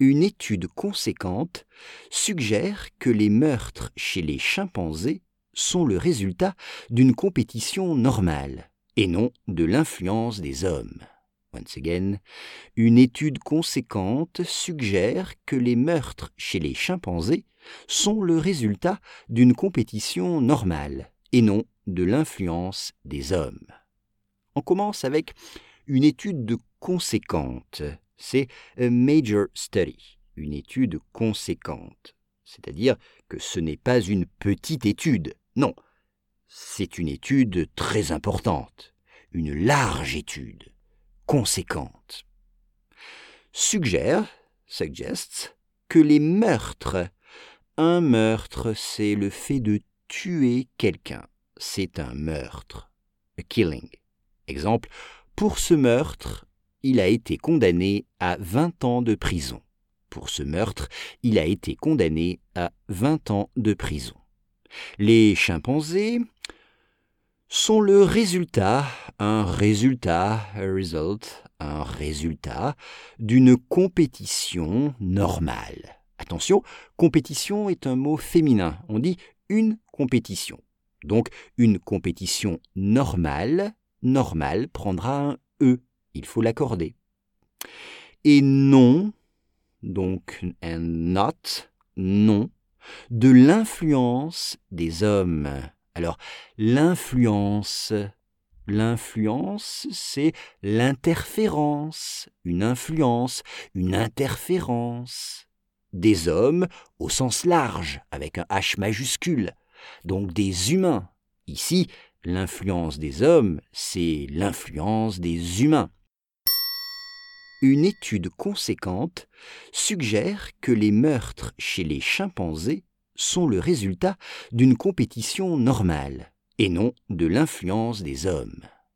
Une étude conséquente suggère que les meurtres chez les chimpanzés sont le résultat d'une compétition normale et non de l'influence des hommes. Once again, une étude conséquente suggère que les meurtres chez les chimpanzés sont le résultat d'une compétition normale et non de l'influence des hommes. On commence avec une étude de conséquente. C'est a major study, une étude conséquente. C'est-à-dire que ce n'est pas une petite étude. Non, c'est une étude très importante, une large étude conséquente. Suggère, suggests, que les meurtres, un meurtre, c'est le fait de tuer quelqu'un. C'est un meurtre. A killing. Exemple, pour ce meurtre, il a été condamné à 20 ans de prison. Pour ce meurtre, il a été condamné à 20 ans de prison. Les chimpanzés sont le résultat, un résultat, result, un résultat d'une compétition normale. Attention, compétition est un mot féminin. On dit une compétition. Donc une compétition normale, normale prendra un E. Il faut l'accorder. Et non, donc and not, non, de l'influence des hommes alors, l'influence, l'influence, c'est l'interférence, une influence, une interférence des hommes au sens large, avec un H majuscule, donc des humains. Ici, l'influence des hommes, c'est l'influence des humains. Une étude conséquente suggère que les meurtres chez les chimpanzés sont le résultat d'une compétition normale et non de l'influence des hommes.